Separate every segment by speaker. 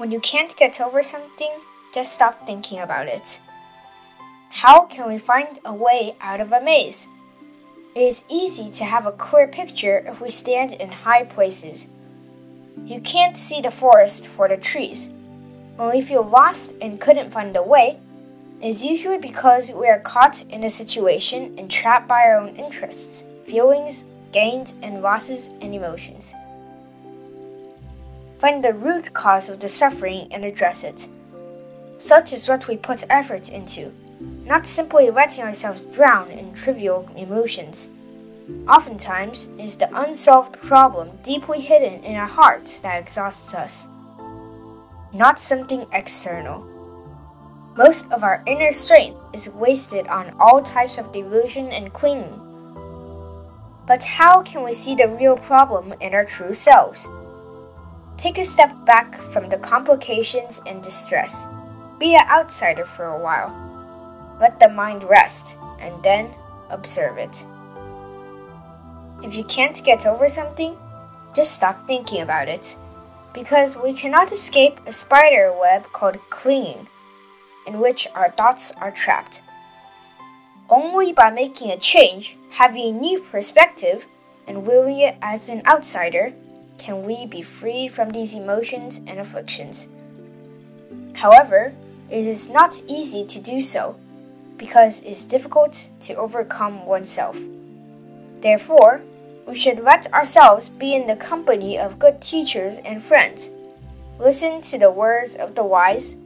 Speaker 1: When you can't get over something, just stop thinking about it. How can we find a way out of a maze? It is easy to have a clear picture if we stand in high places. You can't see the forest for the trees. When we feel lost and couldn't find a way, it is usually because we are caught in a situation and trapped by our own interests, feelings, gains and losses, and emotions. Find the root cause of the suffering and address it. Such is what we put effort into not simply letting ourselves drown in trivial emotions. Oftentimes, it is the unsolved problem deeply hidden in our hearts that exhausts us, not something external. Most of our inner strength is wasted on all types of delusion and clinging. But how can we see the real problem in our true selves? Take a step back from the complications and distress. Be an outsider for a while let the mind rest, and then observe it. If you can't get over something, just stop thinking about it, because we cannot escape a spider web called clinging, in which our thoughts are trapped. Only by making a change, having a new perspective, and viewing it as an outsider, can we be freed from these emotions and afflictions. However, it is not easy to do so because it's difficult to overcome oneself. Therefore, we should let ourselves be in the company of good teachers and friends. Listen to the words of the wise,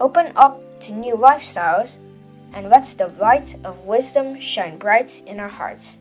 Speaker 1: open up to new lifestyles, and let the light of wisdom shine bright in our hearts.